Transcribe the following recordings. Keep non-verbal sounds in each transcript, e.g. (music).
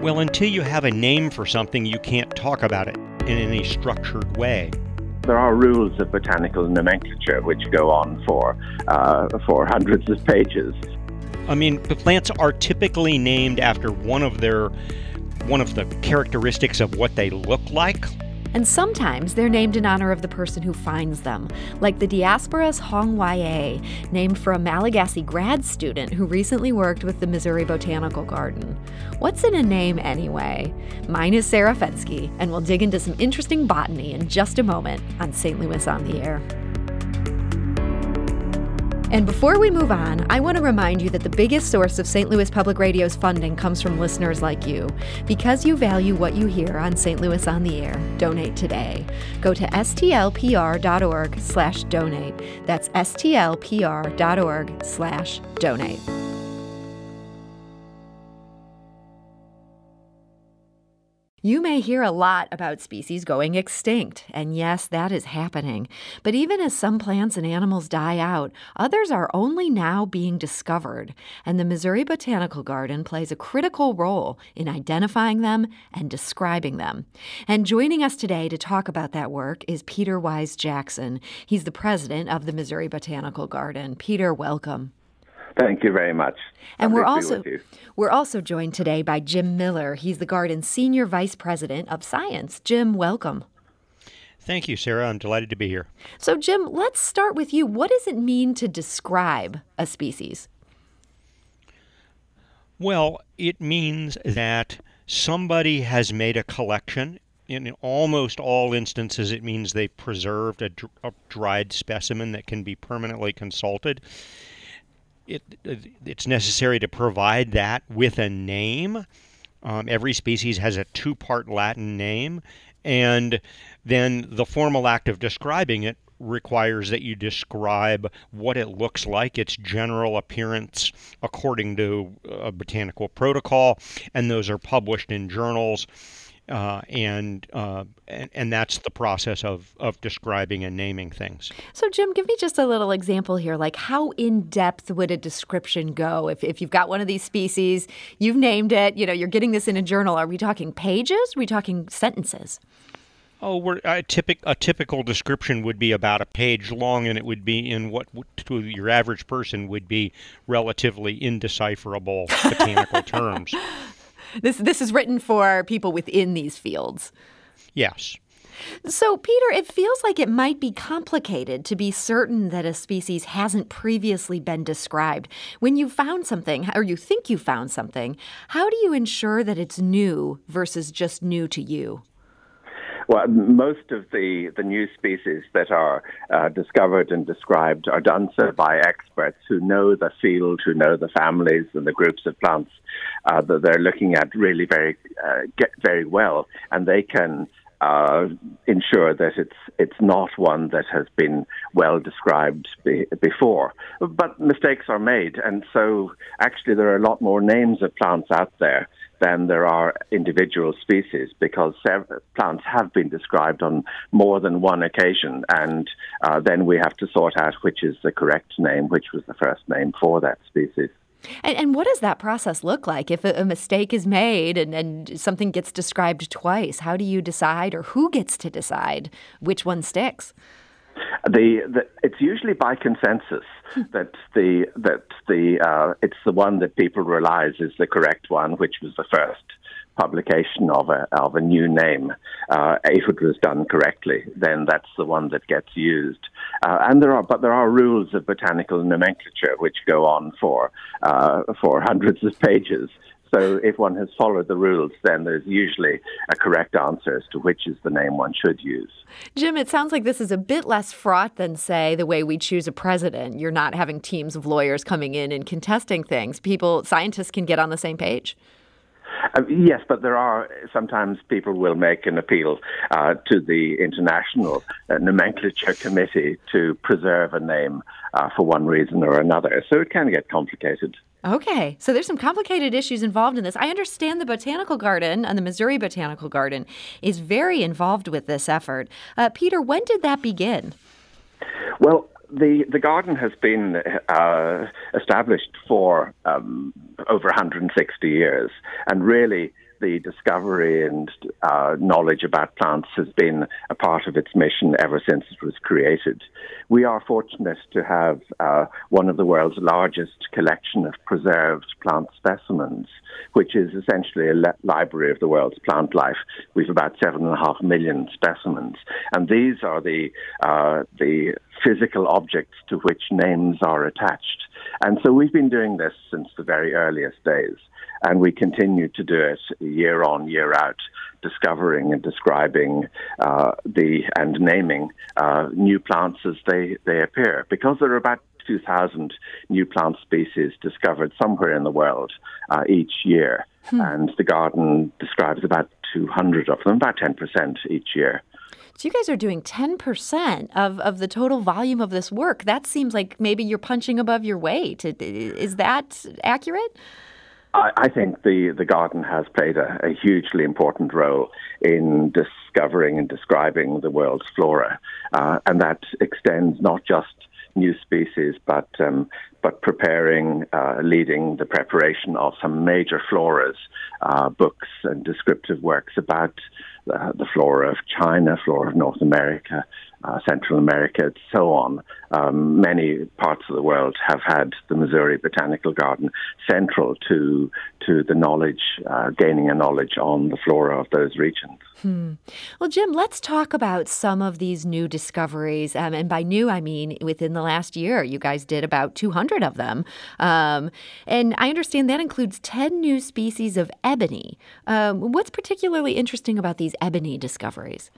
Well, until you have a name for something, you can't talk about it in any structured way. There are rules of botanical nomenclature which go on for uh, for hundreds of pages. I mean, the plants are typically named after one of their one of the characteristics of what they look like. And sometimes they're named in honor of the person who finds them, like the Diospyros hongwaeae, named for a Malagasy grad student who recently worked with the Missouri Botanical Garden. What's in a name anyway? Mine is Sarah Fenske, and we'll dig into some interesting botany in just a moment on St. Louis on the Air. And before we move on, I want to remind you that the biggest source of St. Louis Public Radio's funding comes from listeners like you. Because you value what you hear on St. Louis on the Air, donate today. Go to stlpr.org/donate. That's stlpr.org/donate. You may hear a lot about species going extinct, and yes, that is happening. But even as some plants and animals die out, others are only now being discovered, and the Missouri Botanical Garden plays a critical role in identifying them and describing them. And joining us today to talk about that work is Peter Wyse Jackson. He's the president of the Missouri Botanical Garden. Peter, welcome. Thank you very much. And we're also we're also joined today by Jim Miller. He's the garden's senior vice president of science. Jim, welcome. Thank you, Sarah. I'm delighted to be here. So, Jim, let's start with you. What does it mean to describe a species? Well, it means that somebody has made a collection. In almost all instances, it means they've preserved a, a dried specimen that can be permanently consulted. It, it's necessary to provide that with a name. Um, every species has a two part Latin name, and then the formal act of describing it requires that you describe what it looks like, its general appearance according to a botanical protocol, and those are published in journals. Uh, and, uh, and and that's the process of, of describing and naming things. So, Jim, give me just a little example here. Like, how in depth would a description go? If, if you've got one of these species, you've named it, you know, you're getting this in a journal. Are we talking pages? Are we talking sentences? Oh, we're, a, typic, a typical description would be about a page long, and it would be in what to your average person would be relatively indecipherable (laughs) botanical terms. This this is written for people within these fields. Yes. So, Peter, it feels like it might be complicated to be certain that a species hasn't previously been described. When you found something, or you think you found something, how do you ensure that it's new versus just new to you? Well, most of the, the new species that are uh, discovered and described are done so by experts who know the field, who know the families and the groups of plants uh, that they're looking at really very uh, get very well, and they can uh, ensure that it's it's not one that has been well described be, before. But mistakes are made, and so actually there are a lot more names of plants out there than there are individual species because plants have been described on more than one occasion, and uh, then we have to sort out which is the correct name, which was the first name for that species. And, and what does that process look like? If a, a mistake is made and, and something gets described twice, how do you decide, or who gets to decide which one sticks? The, the it's usually by consensus that the that the uh, it's the one that people realize is the correct one, which was the first publication of a of a new name. Uh, if it was done correctly, then that's the one that gets used. Uh, and there are but there are rules of botanical nomenclature which go on for uh, for hundreds of pages. So if one has followed the rules, then there's usually a correct answer as to which is the name one should use. Jim, it sounds like this is a bit less fraught than, say, the way we choose a president. You're not having teams of lawyers coming in and contesting things. People, scientists can get on the same page. Uh, yes, but there are sometimes people will make an appeal uh, to the International uh, Nomenclature Committee to preserve a name uh, for one reason or another. So it can get complicated. Okay, so there's some complicated issues involved in this. I understand the Botanical Garden and the Missouri Botanical Garden is very involved with this effort. Uh, Peter, when did that begin? Well, the the garden has been uh, established for um, over 160 years, and really the discovery and uh, knowledge about plants has been a part of its mission ever since it was created. We are fortunate to have uh, one of the world's largest collection of preserved plant specimens, which is essentially a le- library of the world's plant life. We've about seven and a half million specimens, and these are the uh, the physical objects to which names are attached. And so we've been doing this since the very earliest days, and we continue to do it year on, year out, discovering and describing uh, the and naming uh, new plants as they, they appear. Because there are about 2,000 new plant species discovered somewhere in the world uh, each year, hmm. and the garden describes about 200 of them, about 10% each year. So you guys are doing 10% of, of the total volume of this work. That seems like maybe you're punching above your weight. Is that accurate? I, I think the, the garden has played a, a, hugely important role in discovering and describing the world's flora. Uh, and that extends not just new species, but um, but preparing, uh, leading the preparation of some major floras, uh, books and descriptive works about uh, the flora of China, flora of North America, uh, Central America, so on. Um, many parts of the world have had the Missouri Botanical Garden central to to the knowledge, uh, gaining a knowledge on the flora of those regions. Hmm. Well, Jim, let's talk about some of these new discoveries. Um, and by new, I mean within the last year, you guys did about 200 of them. Um, and I understand that includes 10 new species of ebony. Um, what's particularly interesting about these ebony discoveries?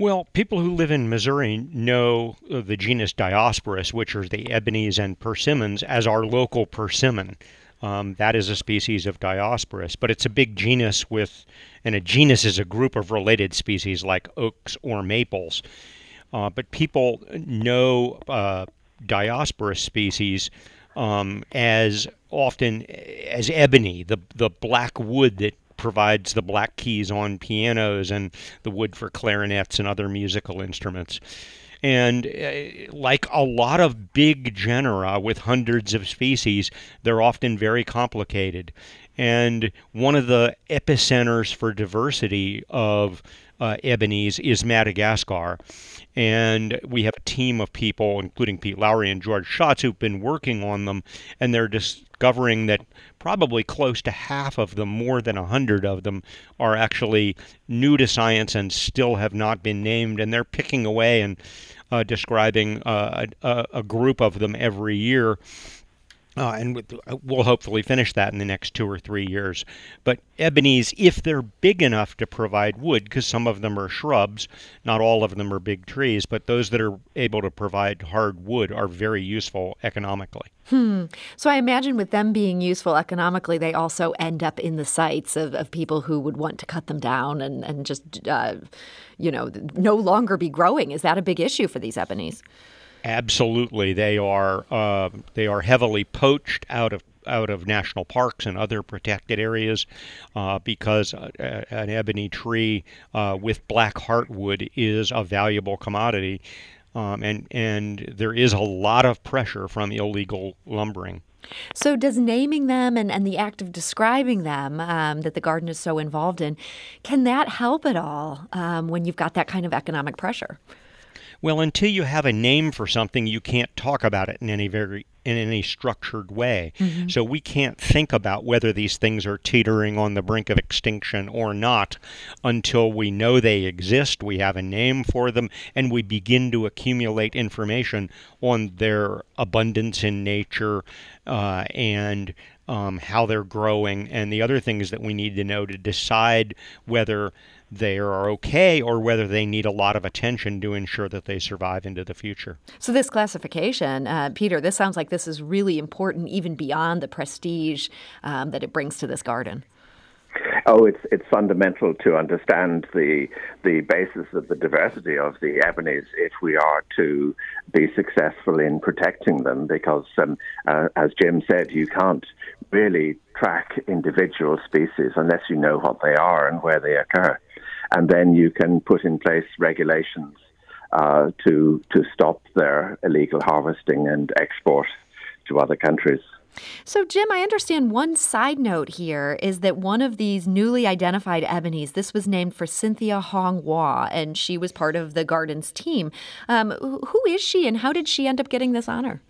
Well, people who live in Missouri know the genus Diospyros, which are the ebonies and persimmons, as our local persimmon. Um, that is a species of Diospyros, but it's a big genus with, and a genus is a group of related species like oaks or maples. Uh, but people know uh, Diospyros species um, as often as ebony, the the black wood that provides the black keys on pianos and the wood for clarinets and other musical instruments. And uh, like a lot of big genera with hundreds of species, they're often very complicated. And one of the epicenters for diversity of uh, ebonies is Madagascar. And we have a team of people, including Pete Lowry and George Schatz, who've been working on them, and they're discovering that probably close to half of them, more than a hundred of them, are actually new to science and still have not been named. And they're picking away and uh, describing uh, a, a, group of them every year. Uh, and we'll hopefully finish that in the next two or three years. But ebonies, if they're big enough to provide wood, because some of them are shrubs, not all of them are big trees, but those that are able to provide hard wood are very useful economically. Hmm. So I imagine with them being useful economically, they also end up in the sights of, of people who would want to cut them down and, and just, uh, you know, no longer be growing. Is that a big issue for these ebonies? Absolutely, they are uh, they are heavily poached out of out of national parks and other protected areas uh, because uh, an ebony tree uh, with black heartwood is a valuable commodity, um, and and there is a lot of pressure from illegal lumbering. So, does naming them and, and the act of describing them um, that the garden is so involved in, can that help at all um, when you've got that kind of economic pressure? Well, until you have a name for something, you can't talk about it in any very in any structured way. Mm-hmm. So we can't think about whether these things are teetering on the brink of extinction or not until we know they exist, we have a name for them, and we begin to accumulate information on their abundance in nature uh, and um, how they're growing and the other things that we need to know to decide whether they are okay or whether they need a lot of attention to ensure that they survive into the future. So, this classification, uh, Peter, this sounds like this is really important even beyond the prestige um, that it brings to this garden. Oh, it's it's fundamental to understand the the basis of the diversity of the ebonies if we are to be successful in protecting them. Because, um, uh, as Jim said, you can't really track individual species unless you know what they are and where they occur and then you can put in place regulations uh, to to stop their illegal harvesting and export to other countries. So, Jim, I understand one side note here is that one of these newly identified ebonies, this was named for Cynthia Hong-Wa, and she was part of the garden's team. Um, who is she, and how did she end up getting this honor?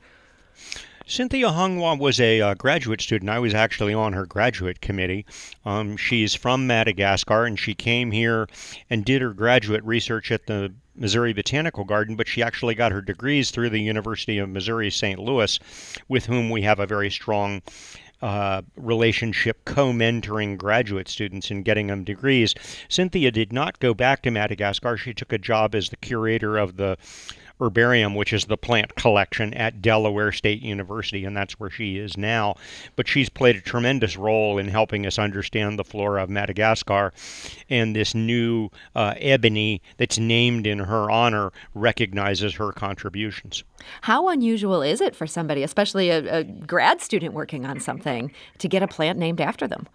Cynthia Hua was a uh, graduate student. I was actually on her graduate committee. Um, she's from Madagascar, and she came here and did her graduate research at the Missouri Botanical Garden, but she actually got her degrees through the University of Missouri St. Louis, with whom we have a very strong uh, relationship co mentoring graduate students and getting them degrees. Cynthia did not go back to Madagascar. She took a job as the curator of the herbarium, which is the plant collection at Delaware State University, and that's where she is now. But she's played a tremendous role in helping us understand the flora of Madagascar, and this new uh, ebony that's named in her honor recognizes her contributions. How unusual is it for somebody, especially a, a grad student working on something, to get a plant named after them?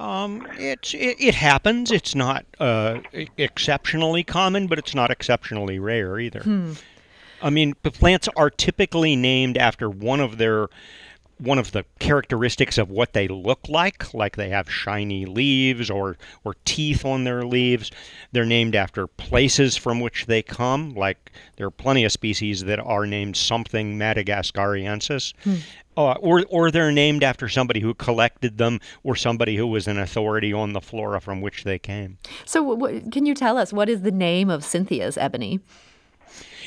Um, it's it, it, happens. It's not uh, exceptionally common, but it's not exceptionally rare either. Hmm. I mean, plants are typically named after one of their one of the characteristics of what they look like, like they have shiny leaves or, or teeth on their leaves. They're named after places from which they come, like there are plenty of species that are named something Madagascariensis. Hmm. Uh, or, or they're named after somebody who collected them or somebody who was an authority on the flora from which they came. So, w- can you tell us what is the name of Cynthia's ebony?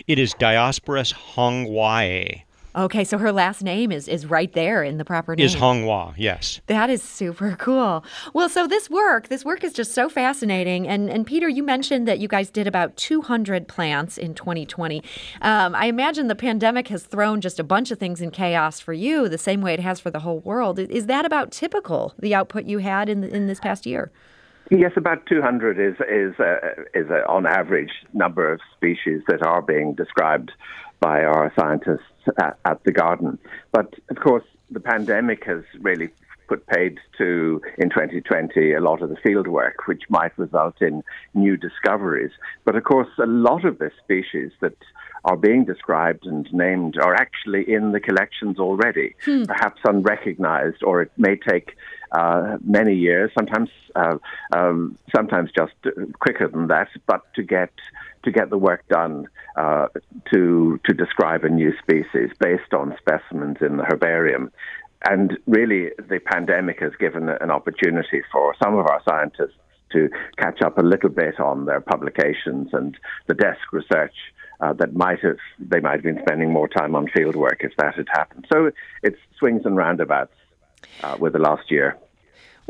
It is Diospyros honghuae. Okay, so her last name is is right there in the proper name. Is Hong-Wa, yes. That is super cool. Well, so this work, this work is just so fascinating. And and Peter, you mentioned that you guys did about 200 plants in 2020. Um, I imagine the pandemic has thrown just a bunch of things in chaos for you, the same way it has for the whole world. Is that about typical? The output you had in in this past year? Yes, about 200 is is a, is a, on average number of species that are being described by our scientists at, at the garden. But of course, the pandemic has really put paid to in 2020 a lot of the field work, which might result in new discoveries. But of course, a lot of the species that are being described and named are actually in the collections already, hmm. perhaps unrecognized, or it may take uh, many years, sometimes uh, um, sometimes just quicker than that, but to get to get the work done uh, to to describe a new species based on specimens in the herbarium. And really, the pandemic has given an opportunity for some of our scientists to catch up a little bit on their publications and the desk research uh, that might have they might have been spending more time on field work if that had happened. So it's swings and roundabouts uh, with the last year.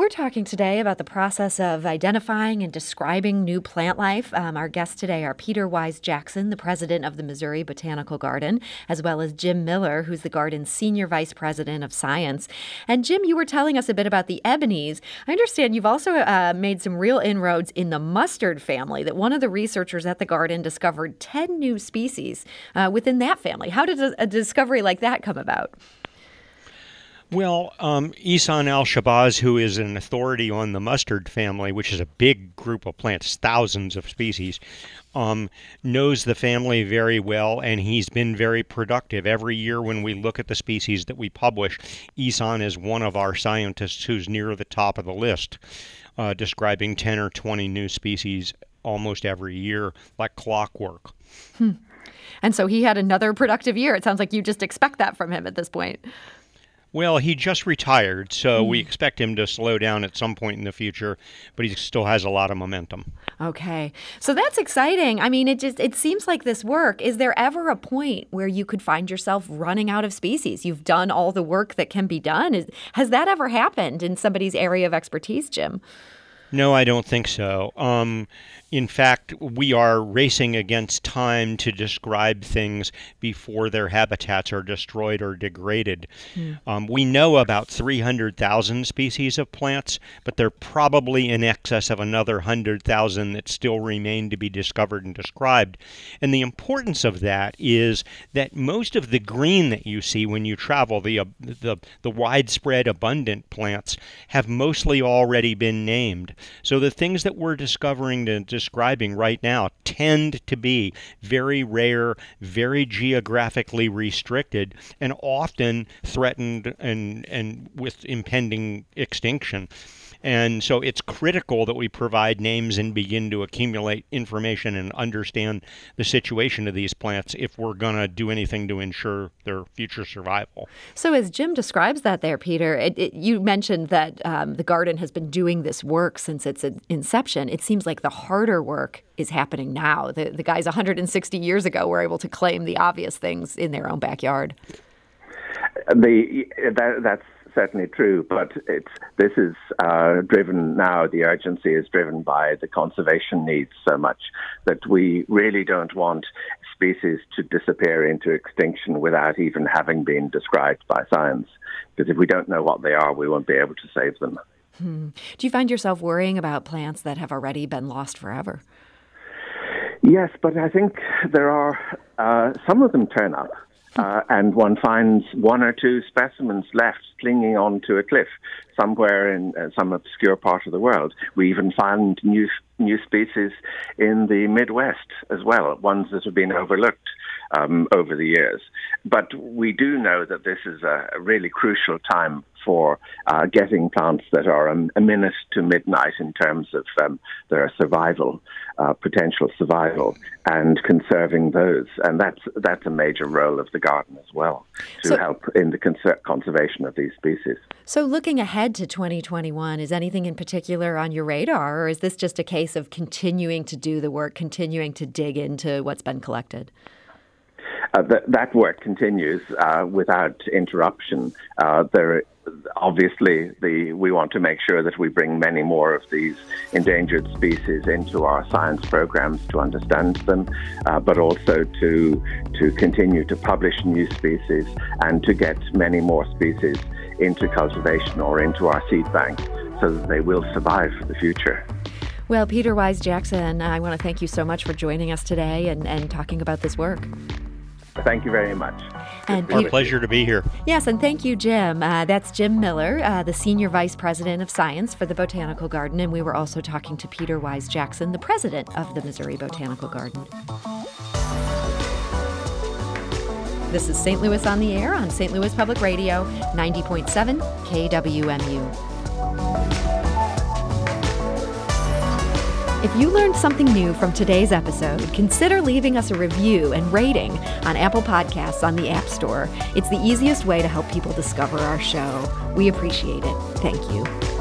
We're talking today about the process of identifying and describing new plant life. Um, our guests today are Peter Wyse Jackson, the president of the Missouri Botanical Garden, as well as Jim Miller, who's the garden's senior vice president of science. And Jim, you were telling us a bit about the ebonies. I understand you've also uh, made some real inroads in the mustard family, that one of the researchers at the garden discovered 10 new species uh, within that family. How did a, a discovery like that come about? Well, um, Ihsan Al-Shehbaz, who is an authority on the mustard family, which is a big group of plants, thousands of species, um, knows the family very well, and he's been very productive. Every year, when we look at the species that we publish, Ihsan is one of our scientists who's near the top of the list, uh, describing 10 or 20 new species almost every year, like clockwork. Hmm. And so he had another productive year. It sounds like you just expect that from him at this point. Well, he just retired, so mm. we expect him to slow down at some point in the future, but he still has a lot of momentum. Okay. So that's exciting. I mean, it just it seems like this work, is there ever a point where you could find yourself running out of species? You've done all the work that can be done. Is, has that ever happened in somebody's area of expertise, Jim? No, I don't think so. Um, in fact, we are racing against time to describe things before their habitats are destroyed or degraded. Mm. Um, we know about 300,000 species of plants, but they're probably in excess of another 100,000 that still remain to be discovered and described. And the importance of that is that most of the green that you see when you travel, the, uh, the, the widespread abundant plants, have mostly already been named. So the things that we're discovering to describing right now tend to be very rare, very geographically restricted, and often threatened and, and with impending extinction. And so it's critical that we provide names and begin to accumulate information and understand the situation of these plants if we're going to do anything to ensure their future survival. So, as Jim describes that there, Peter, it, it, you mentioned that um, the garden has been doing this work since its inception. It seems like the harder work is happening now. The, the guys 160 years ago were able to claim the obvious things in their own backyard. The that, that's certainly true, but it's this is uh, driven now. The urgency is driven by the conservation needs so much that we really don't want species to disappear into extinction without even having been described by science. Because if we don't know what they are, we won't be able to save them. Hmm. Do you find yourself worrying about plants that have already been lost forever? Yes, but I think there are uh, some of them turn up. Uh, and one finds one or two specimens left clinging onto a cliff somewhere in uh, some obscure part of the world. We even find new new species in the Midwest as well, ones that have been overlooked um, over the years. But we do know that this is a, a really crucial time for uh, getting plants that are a, a, minute to midnight in terms of um, their survival, uh, potential survival, and conserving those. And that's that's a major role of the garden as well to so, help in the conser- conservation of these species. So, looking ahead to 2021, is anything in particular on your radar, or is this just a case of continuing to do the work, continuing to dig into what's been collected? Uh, th- that work continues uh, without interruption. Uh, there, obviously, the, we want to make sure that we bring many more of these endangered species into our science programs to understand them, uh, but also to to continue to publish new species and to get many more species into cultivation or into our seed bank so that they will survive for the future. Well, Peter Wyse Jackson, I want to thank you so much for joining us today and, and talking about this work. Thank you very much. And Peter, Our pleasure to be here. Yes, and thank you, Jim. Uh, that's Jim Miller, uh, the Senior Vice President of Science for the Botanical Garden. And we were also talking to Peter Wyse Jackson, the President of the Missouri Botanical Garden. This is St. Louis on the Air on St. Louis Public Radio, 90.7 KWMU. If you learned something new from today's episode, consider leaving us a review and rating on Apple Podcasts on the App Store. It's the easiest way to help people discover our show. We appreciate it. Thank you.